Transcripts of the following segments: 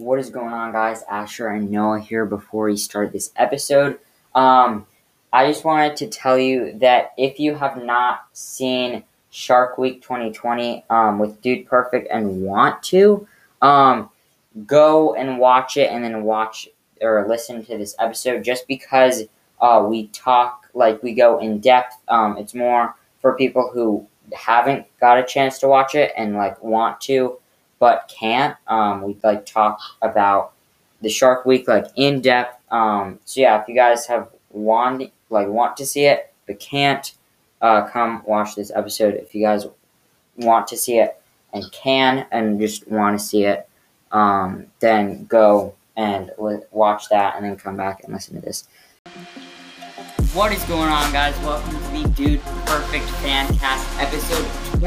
What is going on, guys? Asher and Noah here before we start this episode. Um, I just wanted to tell you that if you have not seen Shark Week 2020 um, with Dude Perfect and want to, um, go and watch it and then watch or listen to this episode just because uh, we talk, like, we go in depth. Um, it's more for people who haven't got a chance to watch it and, like, want to but can't. Um, we like talk about the Shark Week like in depth. Um, so yeah, if you guys have want like want to see it but can't, uh, come watch this episode. If you guys want to see it and can and just want to see it, um, then go and watch that and then come back and listen to this. What is going on, guys? Welcome to the Dude Perfect Fancast episode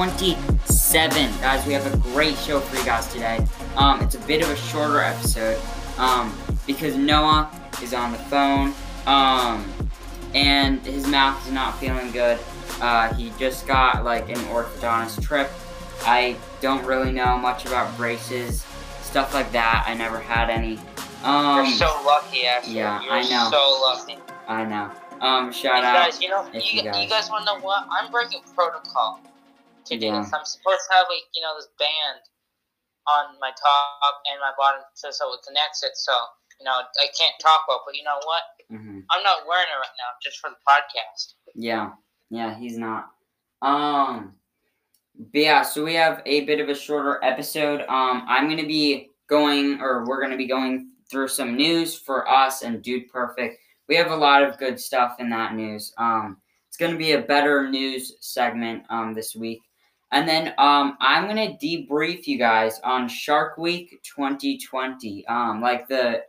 27. Guys, we have a great show for you guys today. Um, it's a bit of a shorter episode um, because Noah is on the phone um, and his mouth is not feeling good. Uh, he just got like an orthodontist trip. I don't really know much about braces, stuff like that. I never had any. Um, You're so lucky, actually. Yeah, You're I know. so lucky. I know. Um, shout out. guys, you know, you, you guys- you guys want to know what? I'm breaking protocol to do Yeah. this. I'm supposed to have like you know this band on my top and my bottom so so it connects it. So you know I can't talk well, but you know what? hmm I'm not wearing it right now just for the podcast. Yeah, yeah, he's not. Um, but yeah, so we have a bit of a shorter episode. Um, I'm gonna be going, or we're gonna be going through some news for us and Dude Perfect. We have a lot of good stuff in that news. Um, it's gonna be a better news segment um this week. And then um, I'm gonna debrief you guys on Shark Week 2020, um, like the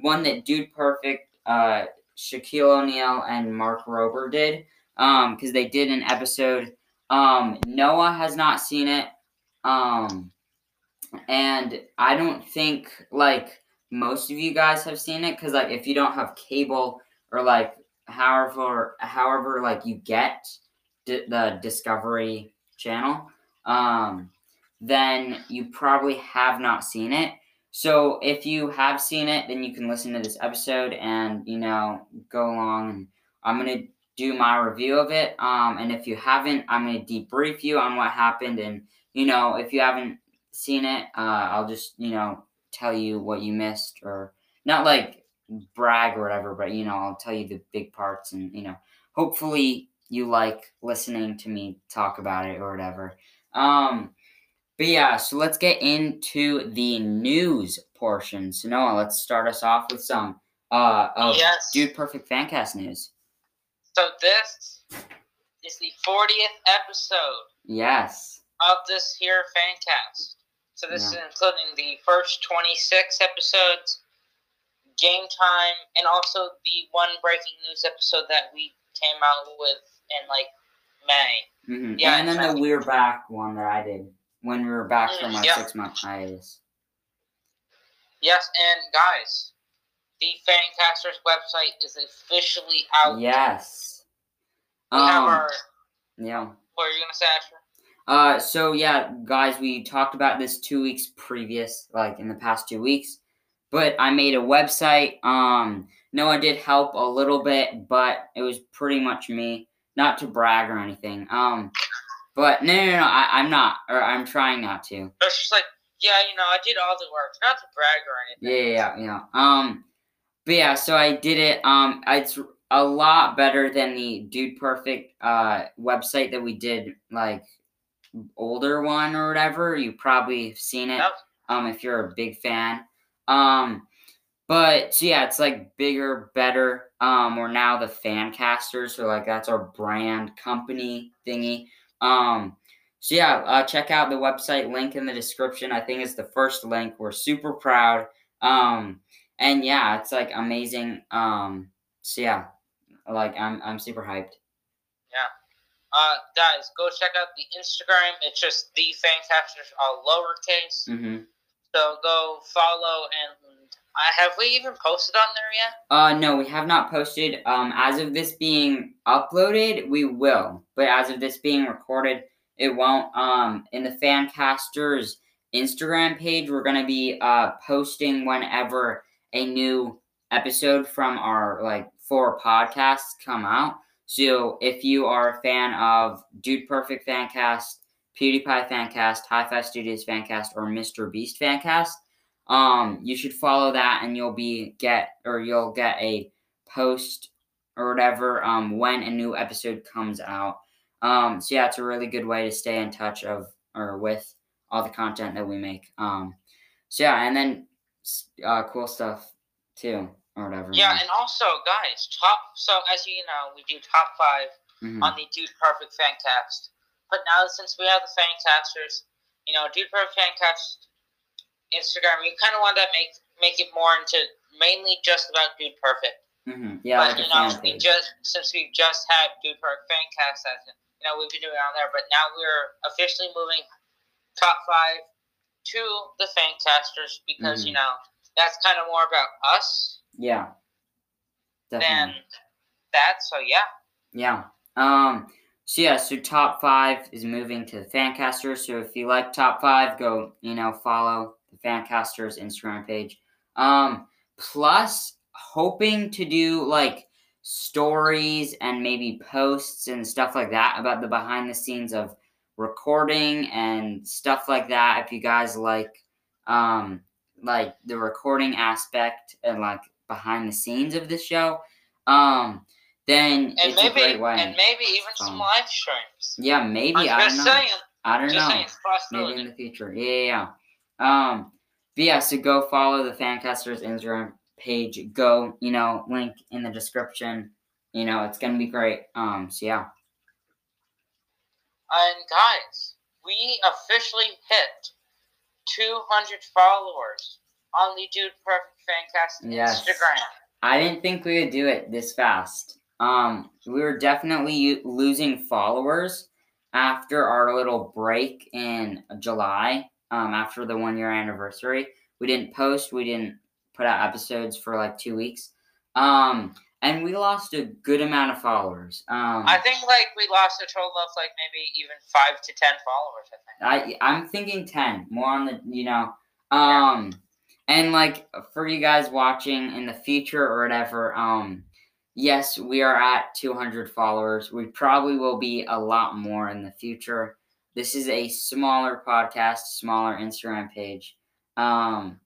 one that Dude Perfect, uh, Shaquille O'Neal, and Mark Rober did, um, because they did an episode. Um, Noah has not seen it, um, and I don't think like most of you guys have seen it, because like if you don't have cable or like however however like you get di- the Discovery Channel, um, then you probably have not seen it. So if you have seen it, then you can listen to this episode and you know go along. And I'm gonna do my review of it. Um, and if you haven't, I'm gonna debrief you on what happened. And you know if you haven't seen it, uh, I'll just you know tell you what you missed or not like brag or whatever, but you know I'll tell you the big parts and you know hopefully you like listening to me talk about it or whatever. Um, but yeah, so let's get into the news portion. So Noah, let's start us off with some uh of Yes. Dude Perfect Fancast news. So this is the 40th episode Yes. of this here fancast. So this is including the first 26 episodes, game time, and also the one breaking news episode that we came out with in like May. hmm Yeah, and then the. We're Back one that I did when we were back from Mm, our yeah. six month hiatus. Yes, and guys, the Fancasters website is officially out. Yes. We have Um, our. yeah. What are you gonna say? Uh, so yeah, guys, we talked about this two weeks previous, like in the past two weeks. But I made a website. Um, Noah did help a little bit, but it was pretty much me. Not to brag or anything. Um, but no, no, no, I, I'm not, or I'm trying not to. It's just like, yeah, you know, I did all the work, not to brag or anything. yeah, yeah, yeah. Um, but yeah, so I did it. Um, it's a lot better than the Dude Perfect uh website that we did, like older one or whatever. You probably have seen it. Yep. Um, if you're a big fan. Um, but so yeah, it's like bigger, better. Um, we're now the Fancasters, so like that's our brand company thingy. Um, so yeah, uh, check out the website link in the description. I think it's the first link. We're super proud. Um, and yeah, it's like amazing. Um, so yeah, like I'm I'm super hyped. Yeah. Uh, guys, go check out the Instagram. It's just the Fancasters, all lowercase. Mm-hmm. So go follow and I have we even posted on there yet? Uh, no, we have not posted. Um, as of this being uploaded, we will. But as of this being recorded, it won't. Um, in the Fancasters Instagram page, we're gonna be uh, posting whenever a new episode from our like four podcasts come out. So if you are a fan of Dude Perfect Fancast, PewDiePie Fancast, High Five Studios Fancast, or Mr. Beast Fancast, um, you should follow that and you'll be get or you'll get a post or whatever um when a new episode comes out. Um, so yeah, it's a really good way to stay in touch of or with all the content that we make. Um, so yeah, and then uh, cool stuff too or whatever. Yeah, and also guys, top. So as you know, we do top 5 Mhm. on the Dude Perfect Fancast. But now since we have the Fancasters, you know, Dude Perfect Fancast Instagram, we kind of want to make make it more into mainly just about Dude Perfect. Mhm. Yeah, but like you know, fan we just since we just had Dude Perfect Fancast as you know, we've been doing it on there, but now we're officially moving top five to the Fancasters because Mhm. you know that's kind of more about us Yeah. Definitely. than that. So yeah. Yeah. Um. So yeah. So top five is moving to the Fancasters. So if you like top five, go you know follow the Fancasters Instagram page. Um. Plus, hoping to do like stories and maybe posts and stuff like that about the behind the scenes of recording and stuff like that. If you guys like, um, like the recording aspect and like behind the scenes of the show, um, then and it's a maybe great way. and maybe even some Um, live streams. yeah, maybe I'm I don't know. saying. I don't know. saying, Maybe in the future. Yeah, yeah, yeah. Um, but yeah, so go follow the Fancasters Instagram page. Go, you know, link in the description. You know, it's gonna be great. Um, so yeah. And guys, we officially hit 200 followers on the Dude Perfect Fancast Yes. Instagram. I didn't think we would do it this fast. Um, we were definitely losing followers after our little break in July. Um, after the one year anniversary, we didn't post. We didn't put out episodes for like two weeks. Um, and we lost a good amount of followers. Um, I think like we lost a total of like maybe even five to ten followers. I think. I I'm thinking ten more on the you know um and like for you guys watching in the future or whatever um yes we are at 200 followers we probably will be a lot more in the future this is a smaller podcast smaller Instagram page. Um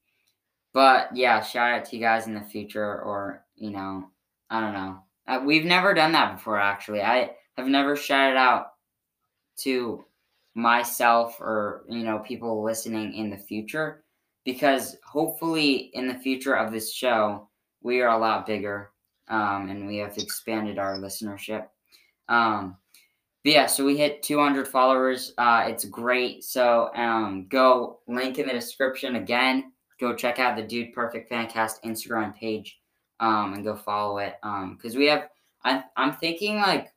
but yeah shout out to you guys in the future or you know I don't know. Uh, we've never done that before actually. I have never shouted out to myself or you know people listening in the future because hopefully in the future of this show we are a lot bigger um, and we have expanded our listenership. Um, but yeah so we hit 200 followers uh, it's great so um, go link in the description again go check out the dude perfect fancast instagram page um, and go follow it because we have I'm, I'm thinking like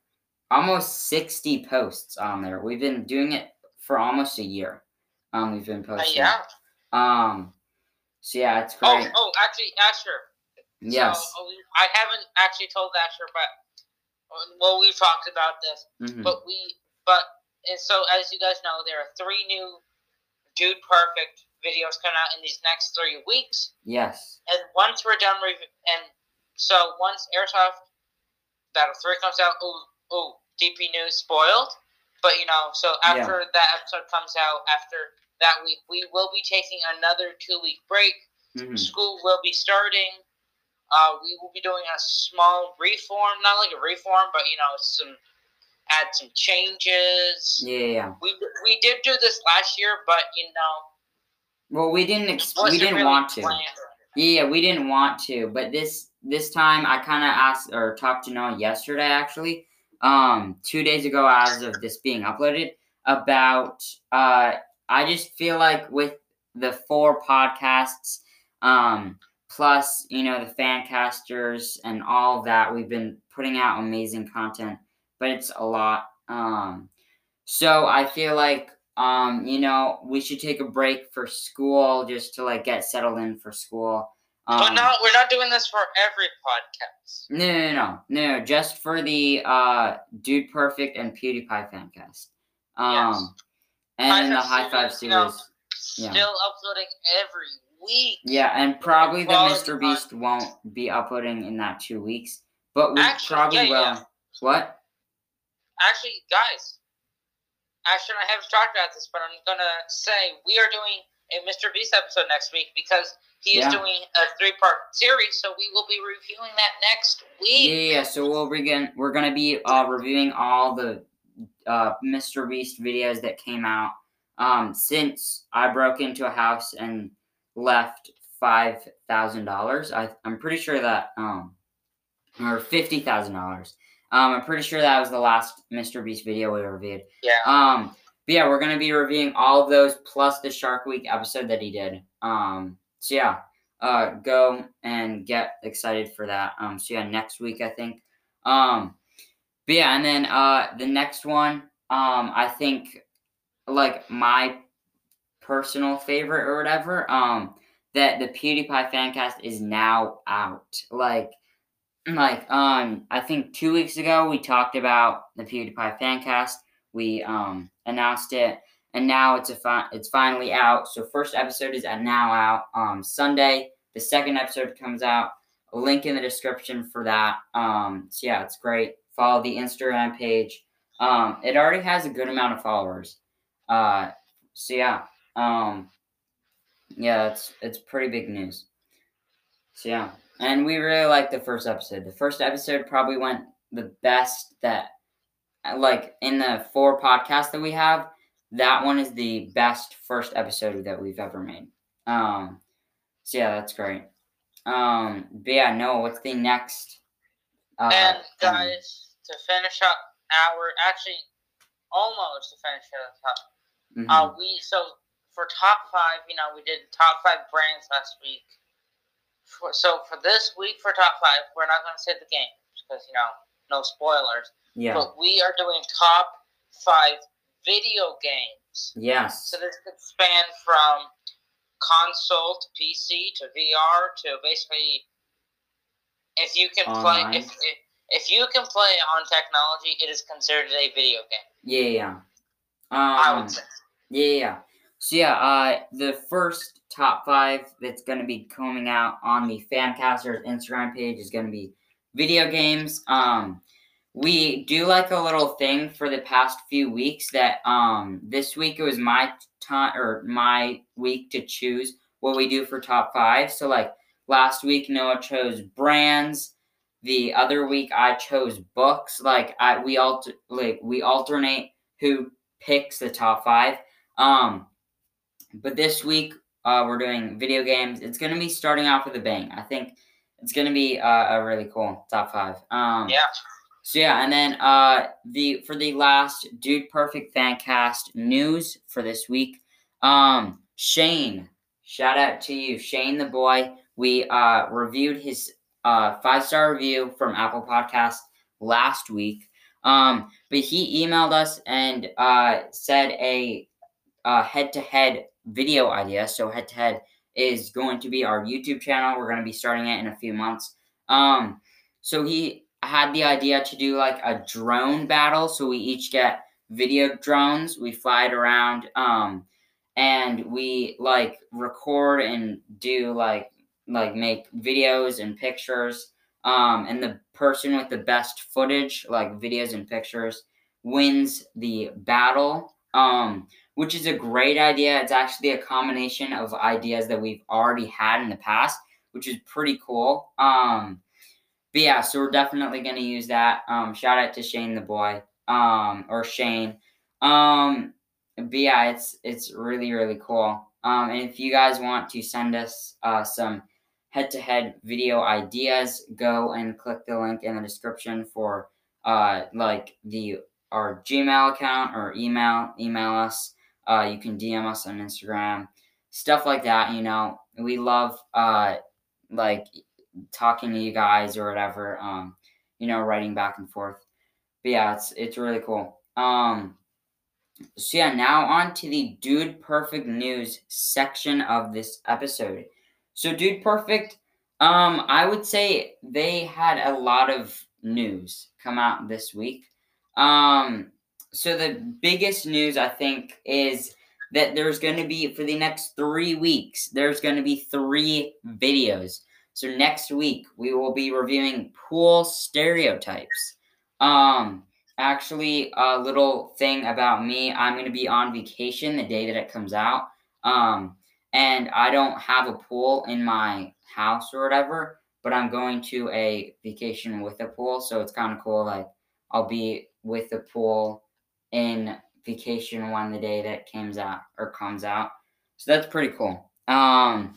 almost 60 posts on there. We've been doing it for almost a year. Um, we've been Uh, posting. yeah. Um, so yeah, it's Oh, great. oh, oh actually, Asher. yes. So, uh, I haven't actually told Asher, but uh, well, we've talked about this, Mhm. but we, but and so as you guys know, there are three new Dude Perfect videos coming out in these next three weeks. Yes. And once we're done, rev- and so once Airsoft Battle Three comes out, oh, oh, DP news spoiled. But you know, so after that episode comes out, after that week, we will be taking another two week break. Mhm. School will be starting. Uh, we will be doing a small reform, not like a reform, but you know, some add some changes. Yeah. We we did do this last year, but you know, Well, we didn't. Ex- we didn't really want to. planned. Yeah, we didn't want to, but this this time I kind of asked or talked to Noah yesterday actually, um, two days ago as of this being uploaded about uh, I just feel like with the four podcasts, um, plus you know the fan casters and all that, we've been putting out amazing content, but it's a lot. Um, so I feel like um, you know, we should take a break for school just to like get settled in for school. Um, but no, we're not doing this for every podcast. no, no, no, no, no, just for the uh, Dude Perfect and PewDiePie fancast. Um, Yes. and the High Five series. Still uploading every week. Yeah, and probably the Mr. Beast won't be uploading in that two weeks, but we Actually, probably yeah, will. Yeah. What? Actually, guys, I haven't talked about this, but I'm gonna say we are doing a Mr. Beast episode next week because he is yeah. doing a three part series, so we will be reviewing that next week. Yeah, yeah. So we'll begin. We're gonna be uh, reviewing all the uh, Mr. Beast videos that came out um, since I broke into a house and left five thousand dollars. I'm pretty sure that um, or fifty thousand dollars. Um, I'm pretty sure that was the last Mr. Beast video we reviewed. Yeah. Um, but yeah, we're gonna be reviewing all of those plus the Shark Week episode that he did. Um, so yeah, uh, go and get excited for that. Um, so yeah, next week I think. Um, but yeah, and then uh, the next one, um, I think, like my personal favorite or whatever, um, that the PewDiePie Fancast is now out. Like like um I think two weeks ago we talked about the PewDiePie Fancast. We um announced it, and now it's a fi- it's finally out. So first episode is now out um Sunday. The second episode comes out. Link in the description for that. Um so yeah, it's great. Follow the Instagram page. Um it already has a good amount of followers. Uh so yeah. Um yeah, it's it's pretty big news. So yeah. And we really liked the first episode. The first episode probably went the best that, like, in the four podcasts that we have, that one is the best first episode that we've ever made. Um, so yeah, that's great. Um, but yeah, no, what's the next? Uh, and guys, to finish up our actually almost to finish up. Mm-hmm. Uh, we so for top five, you know, we did top five brands last week for, so for this week for top five, we're not going to say the game because you know no spoilers. Yeah. But we are doing top five video games. Yes. So this could span from console to PC to VR to basically if you can Online. play if, if if you can play on technology, it is considered a video game. Yeah, yeah. Um, I would say. Yeah, yeah. So yeah, uh, the first top five that's going to be coming out on the Fancasters Instagram page is going to be video games. Um, we do like a little thing for the past few weeks that um, this week it was my time or my week to choose what we do for top five. So like last week Noah chose brands. The other week I chose books. Like I we alter like we alternate who picks the top five. Um, but this week, uh, we're doing video games. It's going to be starting off with a bang. I think it's going to be uh, a really cool top five. Um, yeah. So yeah, and then uh, the for the last Dude Perfect fan cast news for this week, um, Shane, shout out to you, Shane the boy. We uh, reviewed his uh, five star review from Apple Podcast last week. Um, but he emailed us and uh, said a head to head video idea. So head to head is going to be our YouTube channel. We're going to be starting it in a few months. Um, so he had the idea to do like a drone battle. So we each get video drones. We fly it around. Um, and we like record and do like like make videos and pictures. Um, and the person with the best footage, like videos and pictures, wins the battle. Um, which is a great idea. It's actually a combination of ideas that we've already had in the past, which is pretty cool. Um, but yeah, so we're definitely gonna use that. Um, shout out to Shane the boy, um, or Shane. Um, but yeah, it's it's really really cool. Um, and if you guys want to send us uh, some head-to-head video ideas, go and click the link in the description for uh, like the our Gmail account or email email us. Uh, you can DM us on Instagram, stuff like that. You know, we love uh, like talking to you guys or whatever. Um, you know, writing back and forth. But yeah, it's it's really cool. Um, so yeah, now on to the Dude Perfect news section of this episode. So Dude Perfect, um, I would say they had a lot of news come out this week. Um, so the biggest news I think is that there's going to be for the next three weeks. There's going to be three videos. So next week we will be reviewing pool stereotypes. Um, actually, a little thing about me: I'm going to be on vacation the day that it comes out. Um, and I don't have a pool in my house or whatever, but I'm going to a vacation with a pool, so it's kind of cool. Like I'll be with the pool in vacation one the day that comes out or comes out. So that's pretty cool. Um,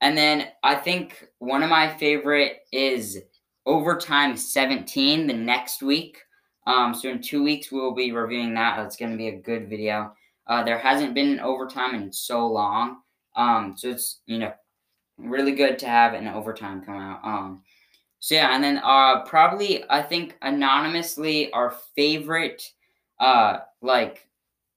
and then I think one of my favorite is Overtime 17 the next week. Um, so in two weeks we will be reviewing that. That's going to be a good video. Uh, there hasn't been an overtime in so long, um, so it's you know really good to have an overtime come out. Um, so yeah, and then uh, probably I think anonymously our favorite, uh, like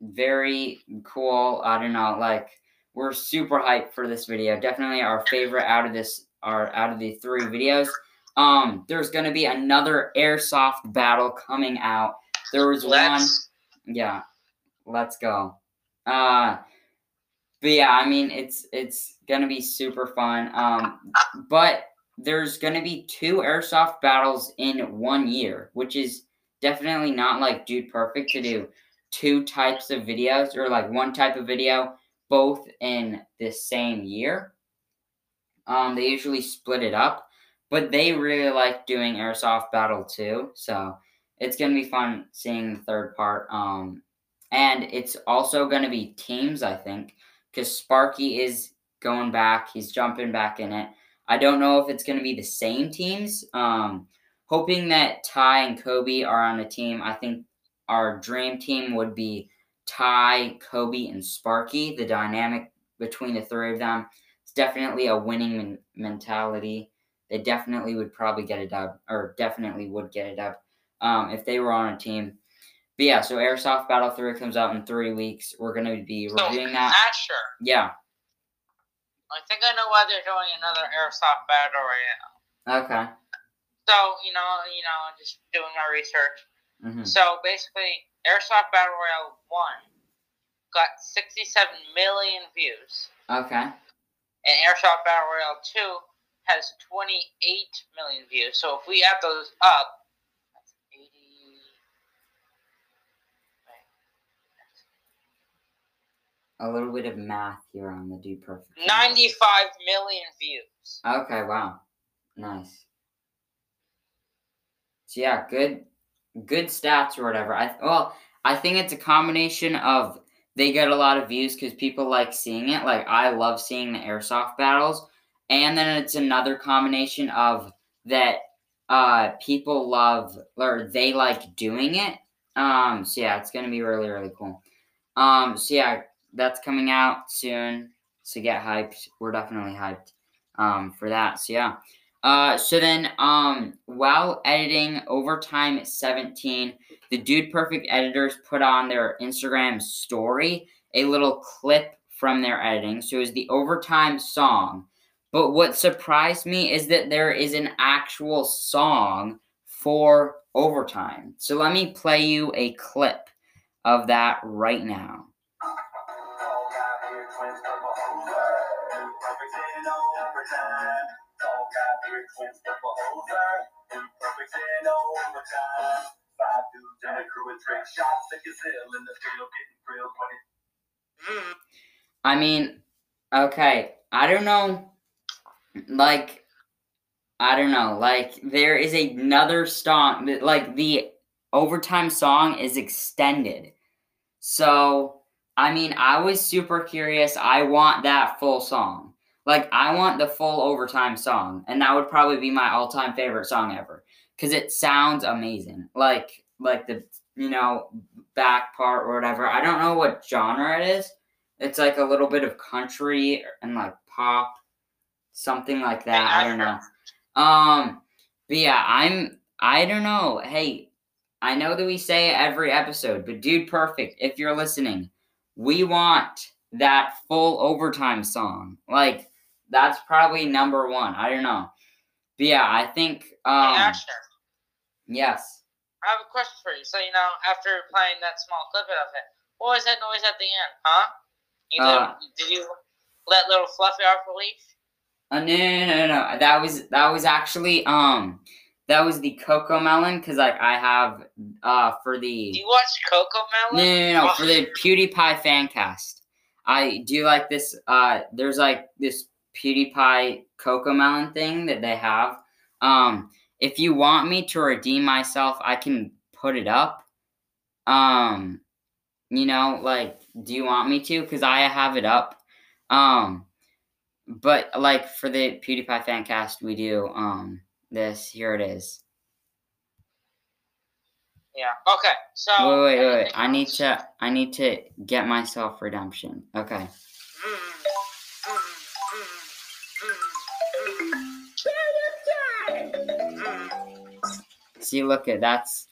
very cool. I don't know, like we're super hyped for this video. Definitely our favorite out of this, our out of the three videos. Um, there's gonna be another airsoft battle coming out. There was Let's. one, yeah. Let's go. Uh, but yeah, I mean it's it's gonna be super fun. Um, but there's gonna be two airsoft battles in one year, which is definitely not like dude perfect to do two types of videos or like one type of video both in the same year. Um, they usually split it up, but they really like doing airsoft battle too. So it's gonna be fun seeing the third part. Um, and it's also gonna be teams, I think, because Sparky is going back. He's jumping back in it. I don't know if it's gonna be the same teams. Um, hoping that Ty and Kobe are on a team. I think our dream team would be Ty, Kobe, and Sparky. The dynamic between the three of them is definitely a winning men- mentality. They definitely would probably get a dub, or definitely would get a dub um, if they were on a team. But yeah, so Airsoft Battle 3 comes out in three weeks. We're going to be so, reviewing that. Asher. Yeah. I think I know why they're doing another Airsoft Battle right now. Okay. So, you know, you know, just doing my research. Mm-hmm. So basically, Airsoft Battle Royale 1 got 67 million views. Okay. And Airsoft Battle Royale 2 has 28 million views. So if we add those up, that's 80. A little bit of math here on the Dude Perfect. 95 million views. Okay, wow. Nice. So yeah, good good stats or whatever. I well, I think it's a combination of they get a lot of views because people like seeing it. Like I love seeing the airsoft battles, and then it's another combination of that uh people love or they like doing it. Um, so yeah, it's gonna be really really cool. Um, so yeah, that's coming out soon. So get hyped. We're definitely hyped um for that. So yeah. Uh, so then, um, while editing Overtime 17, the Dude Perfect editors put on their Instagram story a little clip from their editing. So it was the Overtime song. But what surprised me is that there is an actual song for Overtime. So let me play you a clip of that right now. I mean, okay. I don't know. Like, I don't know. Like, there is another song. Like, the overtime song is extended. So, I mean, I was super curious. I want that full song. Like I want the full overtime song, and that would probably be my all-time favorite song ever because it sounds amazing. Like like the you know back part or whatever. I don't know what genre it is. It's like a little bit of country and like pop, something like that. I don't know. Um, but yeah, I'm. I don't know. Hey, I know that we say it every episode, but dude, perfect. If you're listening, we want that full overtime song. Like that's probably number one. I don't know. But yeah, I think. Um, hey, Asher. Yes. I have a question for you. So, you know, after playing that small clip of it, what was that noise at the end, huh? You Uh, did, you let little Fluffy off the leash? Uh, no, no, no, no. That was that was actually um that was the Cocomelon because like I have uh for the Do you watch Coco no, Melon? no, no, no for the PewDiePie fan cast. I do like this. Uh, there's like this PewDiePie Cocomelon thing that they have. Um, if you want me to redeem myself, I can put it up. Um, you know, like, do you want me to? Because I have it up. Um, but like for the PewDiePie fan cast, we do um this. Here it is. Yeah. Okay. So. Wait, wait, wait, wait. I need to. I need to get myself redemption. Okay. Mm, See, look at that's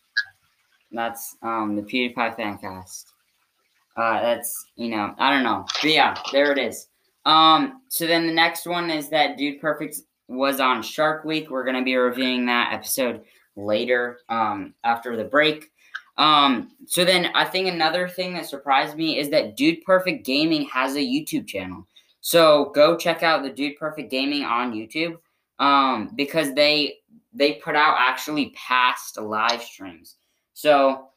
that's um the PewDiePie fan cast. Uh, that's you know I don't know, but yeah, there it is. Um, so then the next one is that Dude Perfect was on Shark Week. We're gonna be reviewing that episode later, um, after the break. Um, so then I think another thing that surprised me is that Dude Perfect Gaming has a YouTube channel. So go check out the Dude Perfect Gaming on YouTube. Um, because they they put out actually past live streams. So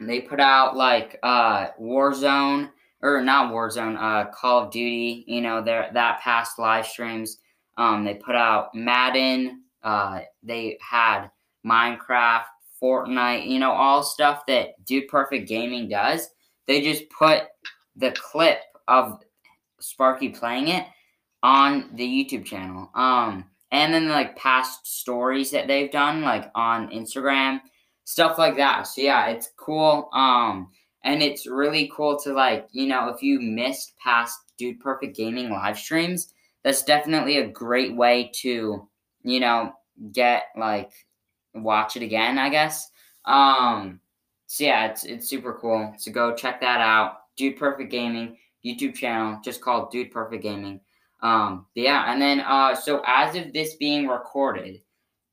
they put out like uh Warzone or not Warzone, uh Call of Duty, you know, their that past live streams. Um they put out Madden, uh they had Minecraft, Fortnite, you know, all stuff that Dude Perfect Gaming does. They just put the clip of Sparky playing it on the YouTube channel. Um and then like past stories that they've done like on Instagram, stuff like that. So yeah, it's cool. Um and it's really cool to like, you know, if you missed past Dude Perfect Gaming live streams, that's definitely a great way to, you know, get like watch it again, I guess. Um so yeah, it's it's super cool. So go check that out. Dude Perfect Gaming YouTube channel, just called Dude Perfect Gaming. Um, yeah, and then uh, so as of this being recorded,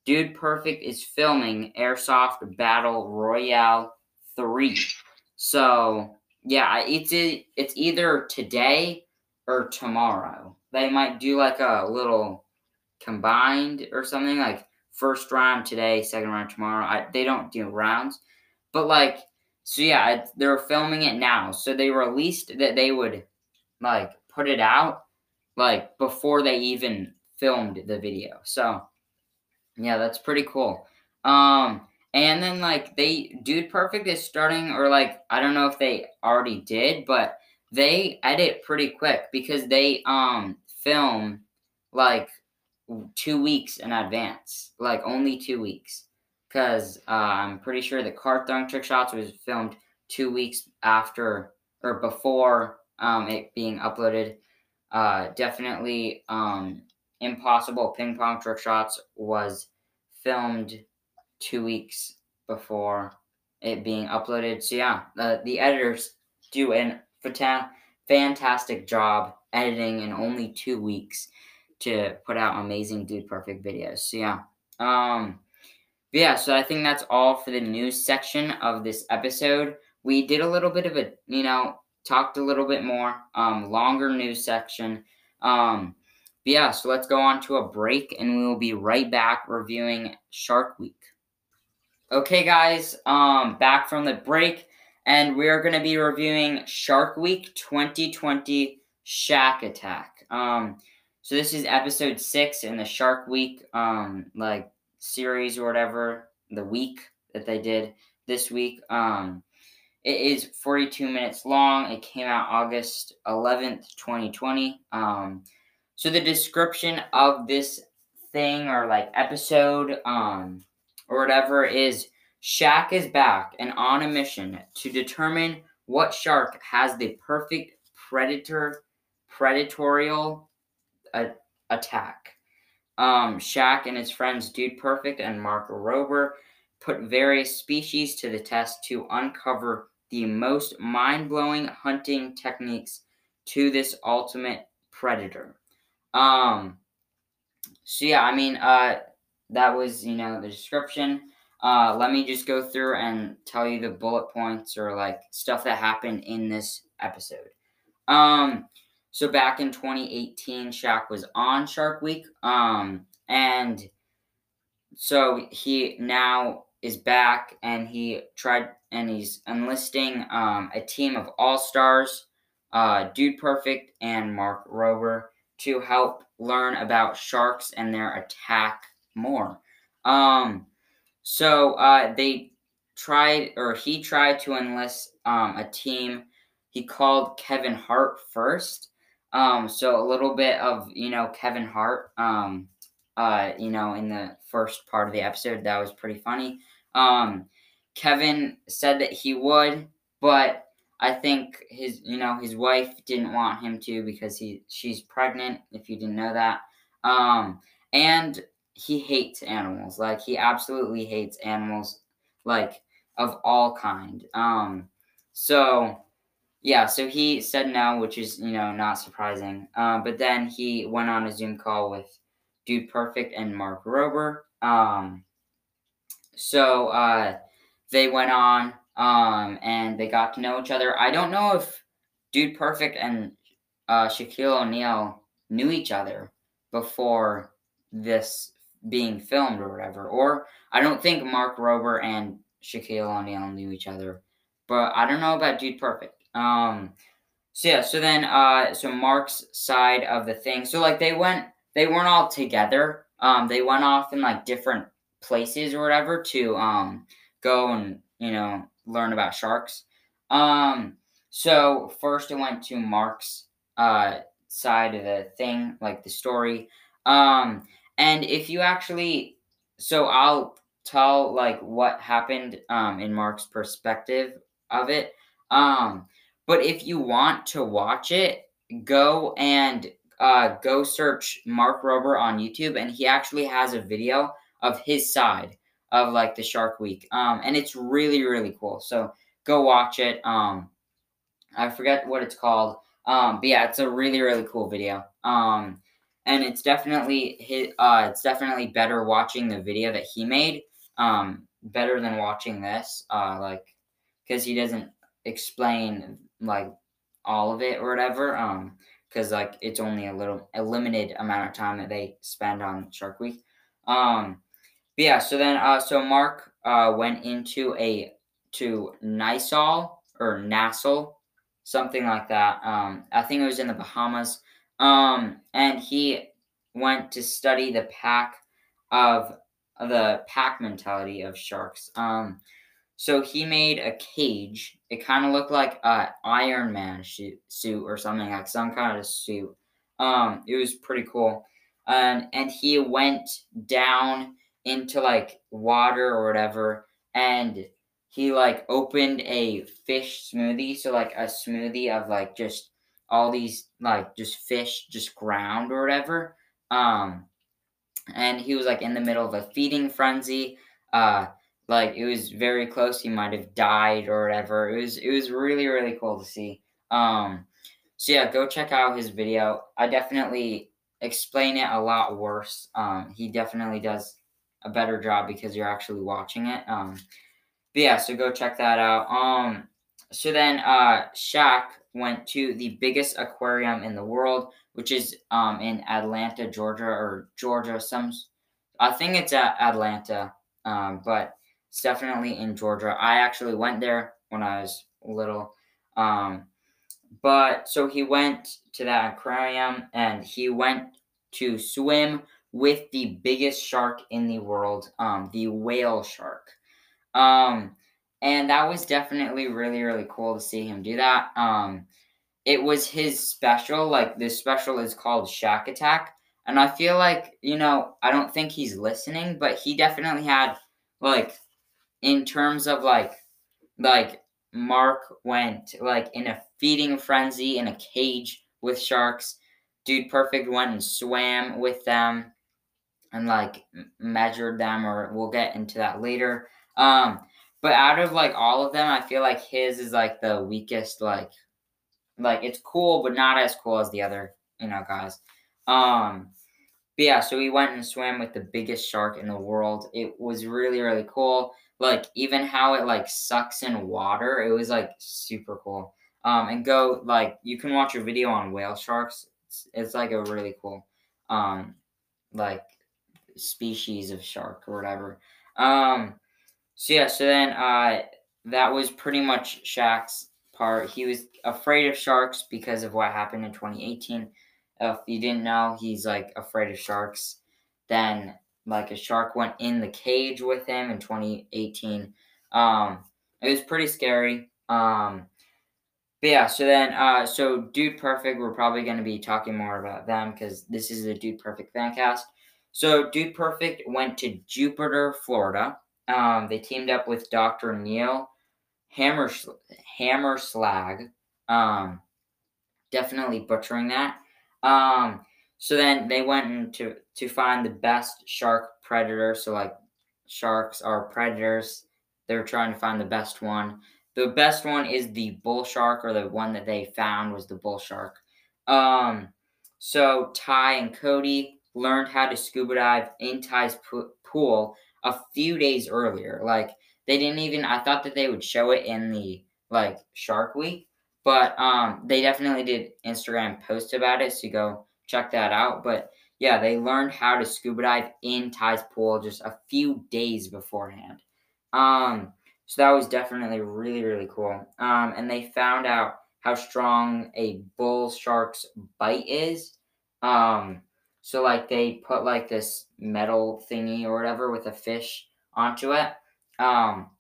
Dude Perfect is filming Airsoft Battle Royale three. So yeah, it's e- it's either today or tomorrow. They might do like a little combined or something like first round today, second round tomorrow. I, they don't do rounds, but like so yeah, they're filming it now. So they released that they would like put it out like before they even filmed the video. So yeah, that's pretty cool. Um and then like they Dude Perfect is starting or like I don't know if they already did, but they edit pretty quick because they um film like 2 weeks in advance. Like only 2 weeks. Cuz uh, I'm pretty sure the Car Thunk Trick Shots was filmed 2 weeks after or before um it being uploaded uh, definitely um, Impossible Ping Pong Trick Shots was filmed two weeks before it being uploaded. So yeah, the, the editors do an fata- fantastic job editing in only two weeks to put out amazing dude perfect videos. So yeah. Um but yeah, so I think that's all for the news section of this episode. We did a little bit of a, you know, talked a little bit more, um, longer news section. Um, but yeah, so let's go on to a break and we will be right back reviewing Shark Week. Okay, guys, um, back from the break, and we're going to be reviewing Shark Week 2020 Shaq Attack. Um, so this is episode six in the Shark Week, um, like series or whatever, the week that they did this week. Um, it is 42 minutes long. It came out August 11th, 2020. Um, so the description of this thing or like episode um, or whatever is Shaq is back and on a mission to determine what shark has the perfect predator predatorial a- attack. Um, Shaq and his friends Dude Perfect and Mark Rober put various species to the test to uncover the most mind blowing hunting techniques to this ultimate predator. Um, so yeah, I mean, uh, that was you know the description. Uh, let me just go through and tell you the bullet points or like stuff that happened in this episode. Um, so back in 2018, Shaq was on Shark Week. Um, and so he now is back and he tried and he's enlisting um, a team of all stars, uh, Dude Perfect and Mark Rober, to help learn about sharks and their attack more. Um, so uh, they tried, or he tried to enlist um, a team. He called Kevin Hart first. Um, so a little bit of you know Kevin Hart. Um, uh, you know, in the first part of the episode, that was pretty funny. Um, Kevin said that he would, but I think his, you know, his wife didn't want him to because he, she's pregnant. If you didn't know that, um, and he hates animals. Like he absolutely hates animals, like of all kind. Um, so yeah, so he said no, which is you know not surprising. Uh, but then he went on a Zoom call with Dude Perfect and Mark Rober. Um, so uh, they went on um, and they got to know each other. I don't know if Dude Perfect and uh, Shaquille O'Neal knew each other before this being filmed or whatever. Or I don't think Mark Rober and Shaquille O'Neal knew each other. But I don't know about Dude Perfect. Um, so yeah, so then uh, so Mark's side of the thing. So like they went, they weren't all together. Um, they went off in like different places or whatever to um go and you know learn about sharks. Um, so first I went to Mark's uh side of the thing, like the story. Um, and if you actually, so I'll tell like what happened um in Mark's perspective of it. Um, but if you want to watch it, go and uh, go search Mark Rober on YouTube, and he actually has a video of his side of like the Shark Week, um, and it's really really cool. So go watch it. Um, I forget what it's called, um, but yeah, it's a really really cool video. Um, and it's definitely hit. Uh, it's definitely better watching the video that he made. Um, better than watching this. Uh, like because he doesn't explain like all of it or whatever. Um, because like it's only a little a limited amount of time that they spend on Shark Week. Um, but yeah. So then, uh, so Mark uh went into a to Nisol or Nassau, something like that. Um, I think it was in the Bahamas. Um, and he went to study the pack of the pack mentality of sharks. Um, so he made a cage. It kind of looked like a Iron Man suit or something like some kind of suit. Um, it was pretty cool. And and he went down into like water or whatever, and he like opened a fish smoothie. So like a smoothie of like just all these like just fish just ground or whatever. Um, and he was like in the middle of a feeding frenzy. Uh, like it was very close. He might have died or whatever. It was it was really really cool to see. Um, so yeah, go check out his video. I definitely explain it a lot worse. Um, he definitely does a better job because you're actually watching it. Um, but yeah, so go check that out. Um, so then uh, Shaq went to the biggest aquarium in the world, which is um, in Atlanta, Georgia, or Georgia. Some, I think it's at Atlanta, um, but it's definitely in Georgia. I actually went there when I was little. Um, but so he went to that aquarium and he went to swim with the biggest shark in the world, um, the whale shark. Um, and that was definitely really, really cool to see him do that. Um, it was his special, like this special is called Shaq Attack. And I feel like, you know, I don't think he's listening, but he definitely had like in terms of like like Mark went like in a feeding frenzy in a cage with sharks. Dude Perfect went and swam with them and like measured them or we'll get into that later. Um but out of like all of them, I feel like his is like the weakest like like it's cool but not as cool as the other, you know, guys. Um but yeah, so we went and swam with the biggest shark in the world. It was really, really cool like even how it like sucks in water it was like super cool Um, and go like you can watch a video on whale sharks. It's, it's like a really cool, um, like species of shark or whatever. Um, so yeah, so then uh, that was pretty much Shaq's part. He was afraid of sharks because of what happened in 2018. If you didn't know, he's like afraid of sharks. Then like a shark went in the cage with him in 2018. Um, it was pretty scary. Um, but yeah, so then, uh, so Dude Perfect, we're probably going to be talking more about them because this is a Dude Perfect fan cast. So Dude Perfect went to Jupiter, Florida. Um, they teamed up with Dr. Neil Hammer Hammerschlag. Um, definitely butchering that. Um, so then they went into to find the best shark predator. So like sharks are predators. They're trying to find the best one. The best one is the bull shark, or the one that they found was the bull shark. Um, so Ty and Cody learned how to scuba dive in Ty's pool a few days earlier. Like they didn't even. I thought that they would show it in the like Shark Week, but um, they definitely did Instagram post about it. So you go check that out. But yeah, they learned how to scuba dive in Ty's pool just a few days beforehand. Um, so that was definitely really really cool. Um, and they found out how strong a bull shark's bite is. Um, so like they put like this metal thingy or whatever with a fish onto it. Um,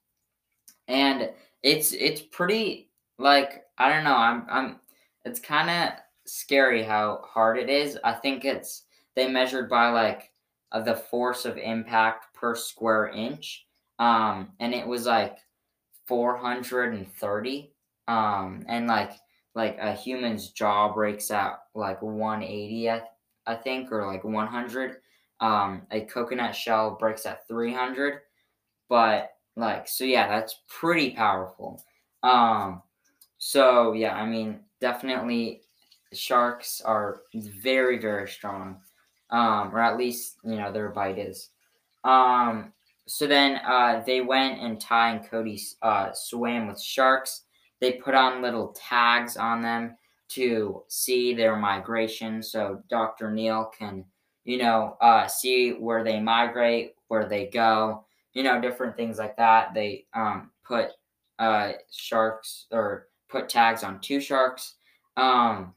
and it's it's pretty like I don't know. I'm I'm it's kind of scary how hard it is. I think it's they measured by like uh, the force of impact per square inch, um, and it was like 430. Um, and like like a human's jaw breaks at like 180, I, I think, or like 100. Um, a coconut shell breaks at 300, but like so, yeah, that's pretty powerful. Um, so yeah, I mean, definitely sharks are very very strong, um, or at least you know their bite is. Um, so then uh, they went and Ty and Cody uh, swam with sharks. They put on little tags on them to see their migration, so Dr. Neil can you know uh, see where they migrate, where they go, you know, different things like that. They um, put uh, sharks or put tags on two sharks. Um,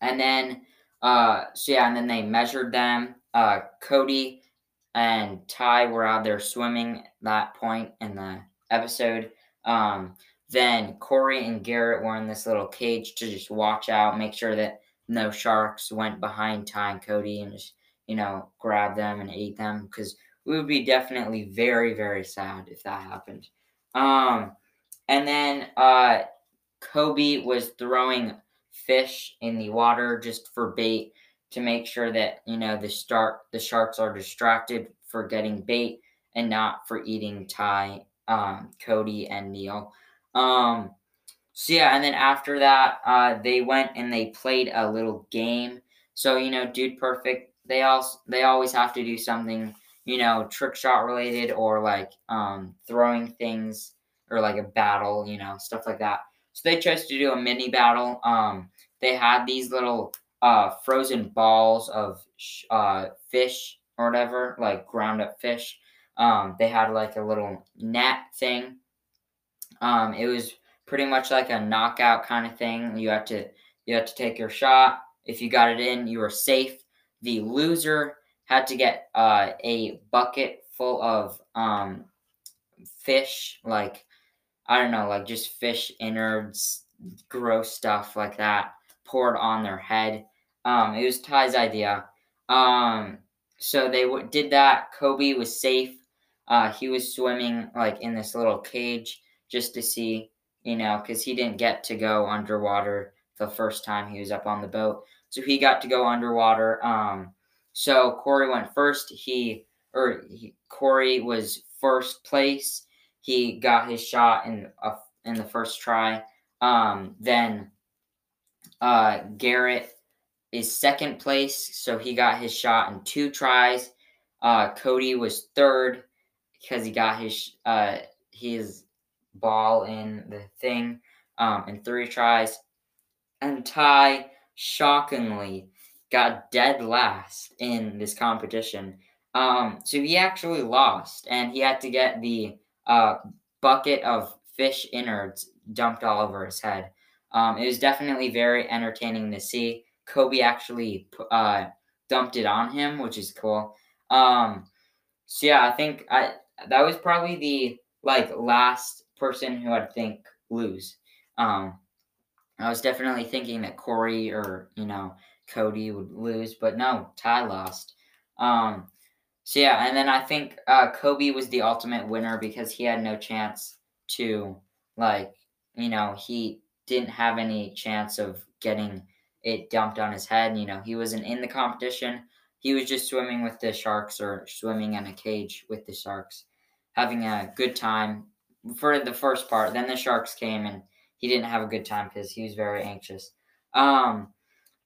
and then, uh, so yeah, and then they measured them. Uh, Cody and Ty were out there swimming that point in the episode. Um, then Cory and Garrett were in this little cage to just watch out, make sure that no sharks went behind Ty and Cody and just, you know, grab them and ate them because we would be definitely very, very sad if that happened. Um, and then uh, Coby was throwing fish in the water just for bait to make sure that you know the start the sharks are distracted for getting bait and not for eating Ty, um, Cody, and Neil. Um, so yeah, and then after that, uh, they went and they played a little game. So you know, Dude Perfect, they also they always have to do something you know, trick shot related or like um, throwing things or like a battle, you know, stuff like that. So they chose to do a mini battle. Um, they had these little uh, frozen balls of sh- uh, fish or whatever, like ground up fish. Um, they had like a little net thing. Um, it was pretty much like a knockout kind of thing. You had to you had to take your shot. If you got it in, you were safe. The loser had to get uh, a bucket full of um, fish, like I don't know, like just fish innards, gross stuff like that, poured on their head. Um, it was Ty's idea. Um, so they w- did that. Coby was safe. Uh, he was swimming like in this little cage just to see, you know, because he didn't get to go underwater the first time he was up on the boat. So he got to go underwater. Um, so Cory went first. He or he, Cory was first place. He got his shot in a, in the first try. Um, then uh, Garrett is second place, so he got his shot in two tries. Uh, Cody was third because he got his uh, his ball in the thing. um, in three tries. And Ty, shockingly, got dead last in this competition. Um, so he actually lost, and he had to get the uh, bucket of fish innards dumped all over his head. Um, it was definitely very entertaining to see. Coby actually uh, dumped it on him, which is cool. Um, so yeah, I think I that was probably the like last person who I'd think lose. Um, I was definitely thinking that Cory or you know Cody would lose, but no, Ty lost. Um, so yeah, and then I think uh, Coby was the ultimate winner because he had no chance to like you know he didn't have any chance of getting it dumped on his head. You know he wasn't in the competition. He was just swimming with the sharks or swimming in a cage with the sharks, having a good time for the first part. Then the sharks came and he didn't have a good time because he was very anxious. Um,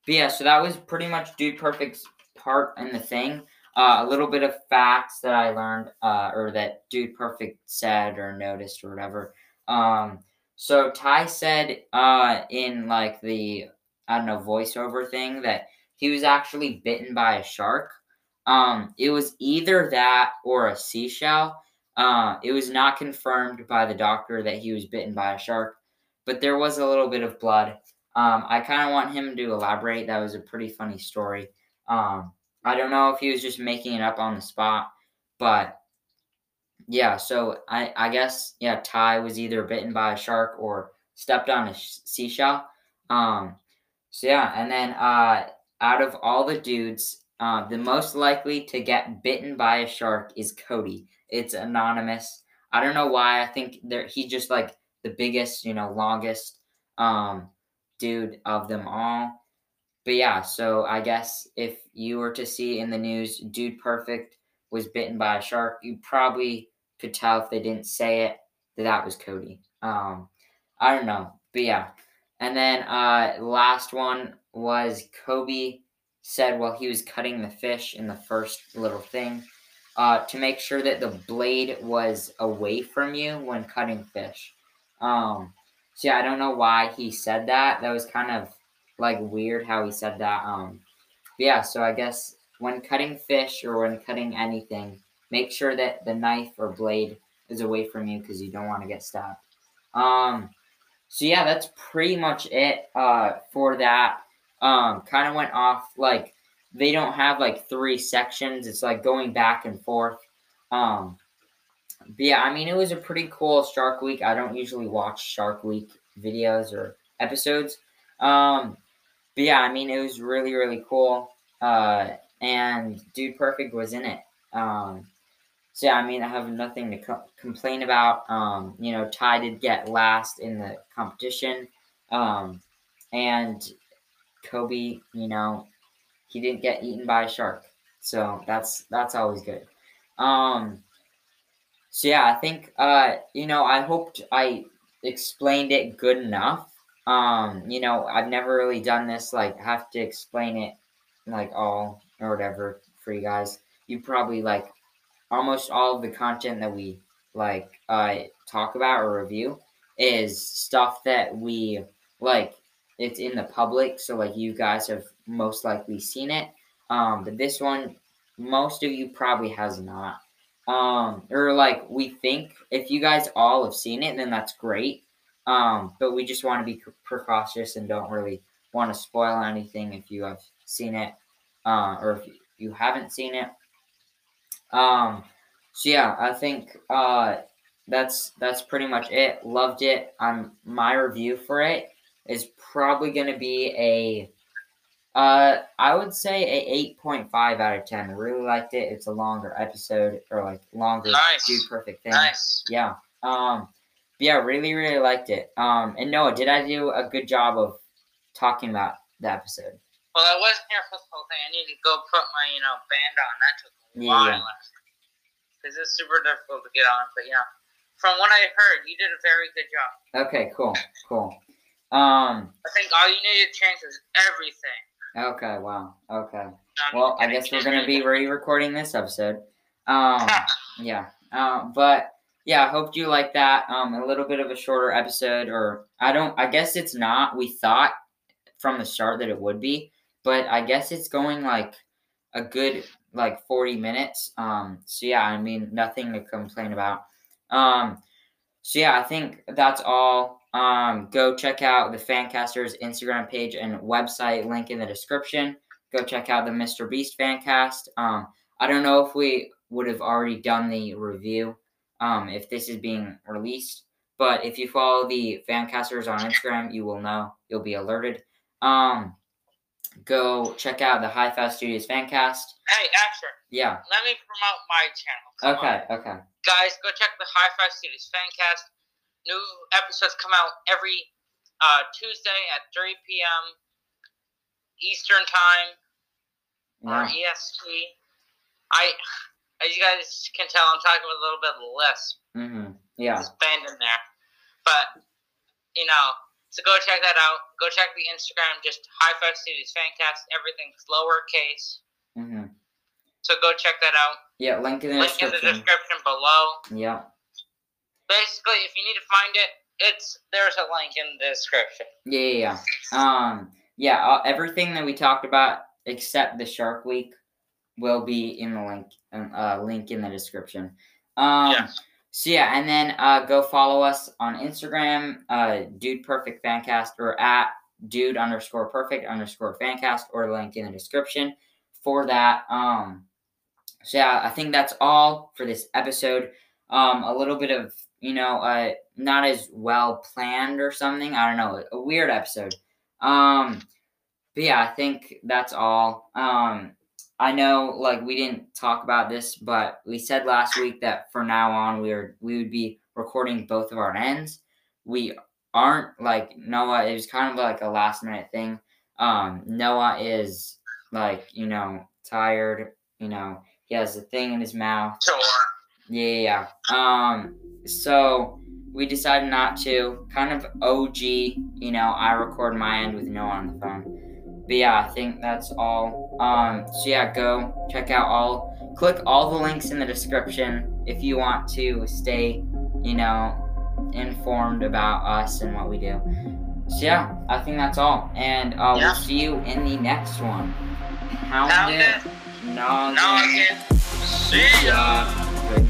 but yeah, so that was pretty much Dude Perfect's part in the thing. Uh, a little bit of facts that I learned, uh, or that Dude Perfect said or noticed or whatever. Um, so Ty said uh, in like the I don't know voiceover thing that he was actually bitten by a shark. Um, it was either that or a seashell. Uh, it was not confirmed by the doctor that he was bitten by a shark, but there was a little bit of blood. Um, I kind of want him to elaborate. That was a pretty funny story. Um, I don't know if he was just making it up on the spot, but yeah. So I, I guess yeah, Ty was either bitten by a shark or stepped on a sh- seashell. Um, so yeah, and then uh, out of all the dudes, uh, the most likely to get bitten by a shark is Cody. It's anonymous. I don't know why. I think he's just like the biggest, you know, longest um, dude of them all. But yeah, so I guess if you were to see in the news, Dude Perfect was bitten by a shark, you probably could tell if they didn't say it that that was Cody. Um, I don't know, but yeah. And then uh, last one was Coby said while he was cutting the fish in the first little thing uh, to make sure that the blade was away from you when cutting fish. Um, so yeah, I don't know why he said that. That was kind of like weird how he said that. Um, yeah, so I guess when cutting fish or when cutting anything, make sure that the knife or blade is away from you because you don't want to get stabbed. Um, so yeah, that's pretty much it uh, for that um, kind of went off like they don't have like three sections. It's like going back and forth. Um, but yeah, I mean, it was a pretty cool Shark Week. I don't usually watch Shark Week videos or episodes. Um, but yeah, I mean, it was really, really cool. Uh, and Dude Perfect was in it. Um, so yeah, I mean, I have nothing to co- complain about. Um, you know, Ty did get last in the competition. Um, and Coby, you know, he didn't get eaten by a shark. So that's that's always good. Um so yeah, I think uh you know, I hoped I explained it good enough. Um, you know, I've never really done this like have to explain it like all or whatever for you guys. You probably like almost all of the content that we like uh talk about or review is stuff that we like it's in the public, so like you guys have most likely seen it. Um, but this one, most of you probably has not. Um, or like we think if you guys all have seen it, then that's great. Um, but we just want to be precautious and don't really want to spoil anything if you have seen it, uh, or if you haven't seen it. Um, so yeah, I think uh, that's that's pretty much it. Loved it. Um, my review for it is probably going to be a uh, I would say a 8.5 out of 10. Really liked it. It's a longer episode or like longer nice. Dude Perfect thing. Nice. Yeah. Um, yeah, really, really liked it. Um, and Noah, did I do a good job of talking about the episode? Well, I wasn't here for the whole thing. I need to go put my, you know, band on. That took a Yeah, while. yeah. Because it's super difficult to get on. But, yeah, from what I heard, you did a very good job. Okay, cool, cool. Um, I think all you needed to change was everything. okay, wow, okay. No, Well, I guess we're gonna be re-recording this episode. Um, yeah. Um, but yeah, I hope you like that. Um, a little bit of a shorter episode, or I don't. I guess it's not. We thought from the start that it would be, but I guess it's going like a good like 40 minutes. Um, so yeah, I mean, nothing to complain about. Um, so yeah, I think that's all. Um, go check out the Fancasters Instagram page and website link in the description. Go check out the Mr. Beast Fancast. Um, I don't know if we would have already done the review um, if this is being released, but if you follow the Fancasters on Instagram, you will know. You'll be alerted. Um, go check out the High Fast Studios Fancast. Hey, Asher. Yeah. Let me promote my channel. Come Okay. on. Okay. Guys, go check the High Five Studios Fancast. New episodes come out every uh, Tuesday at 3 p.m. Eastern Time or EST. I, as you guys can tell, I'm talking with a little bit of lisp. Mm-hmm. Yeah. It's band in there. But, you know, so go check that out. Go check the Instagram, just High Five Studios Fancast. Everything's lowercase. Mm-hmm. So go check that out. Yeah. Link in the Link in the description. description below. Yeah. Basically, if you need to find it, it's there's a link in the description. Yeah. Yeah. yeah. Um. Yeah. Uh, everything that we talked about except the Shark Week will be in the link. Uh, link in the description. Um. Yeah. So yeah, and then uh, go follow us on Instagram, uh, Dude Perfect Fancast, or at Dude underscore Perfect underscore Fancast, or link in the description for that. Um, so yeah, I think that's all for this episode. Um, a little bit of you know, uh, not as well planned or something. I don't know, a weird episode. Um, but yeah, I think that's all. Um, I know, like we didn't talk about this, but we said last week that for now on we are we would be recording both of our ends. We aren't like Noah. It was kind of like a last minute thing. Um, Noah is like you know tired. You know he has a thing in his mouth. Sure. Yeah, yeah. yeah. Um, so we decided not to. Kind of OG, you know. I record my end with Noah on the phone. But yeah, I think that's all. Um, so yeah, go check out all. Click all the links in the description if you want to stay, you know, informed about us and what we do. So yeah, I think that's all, and uh, Yeah. we'll see you in the next one. Pound Pound it. it. Noggin. See ya. Yeah.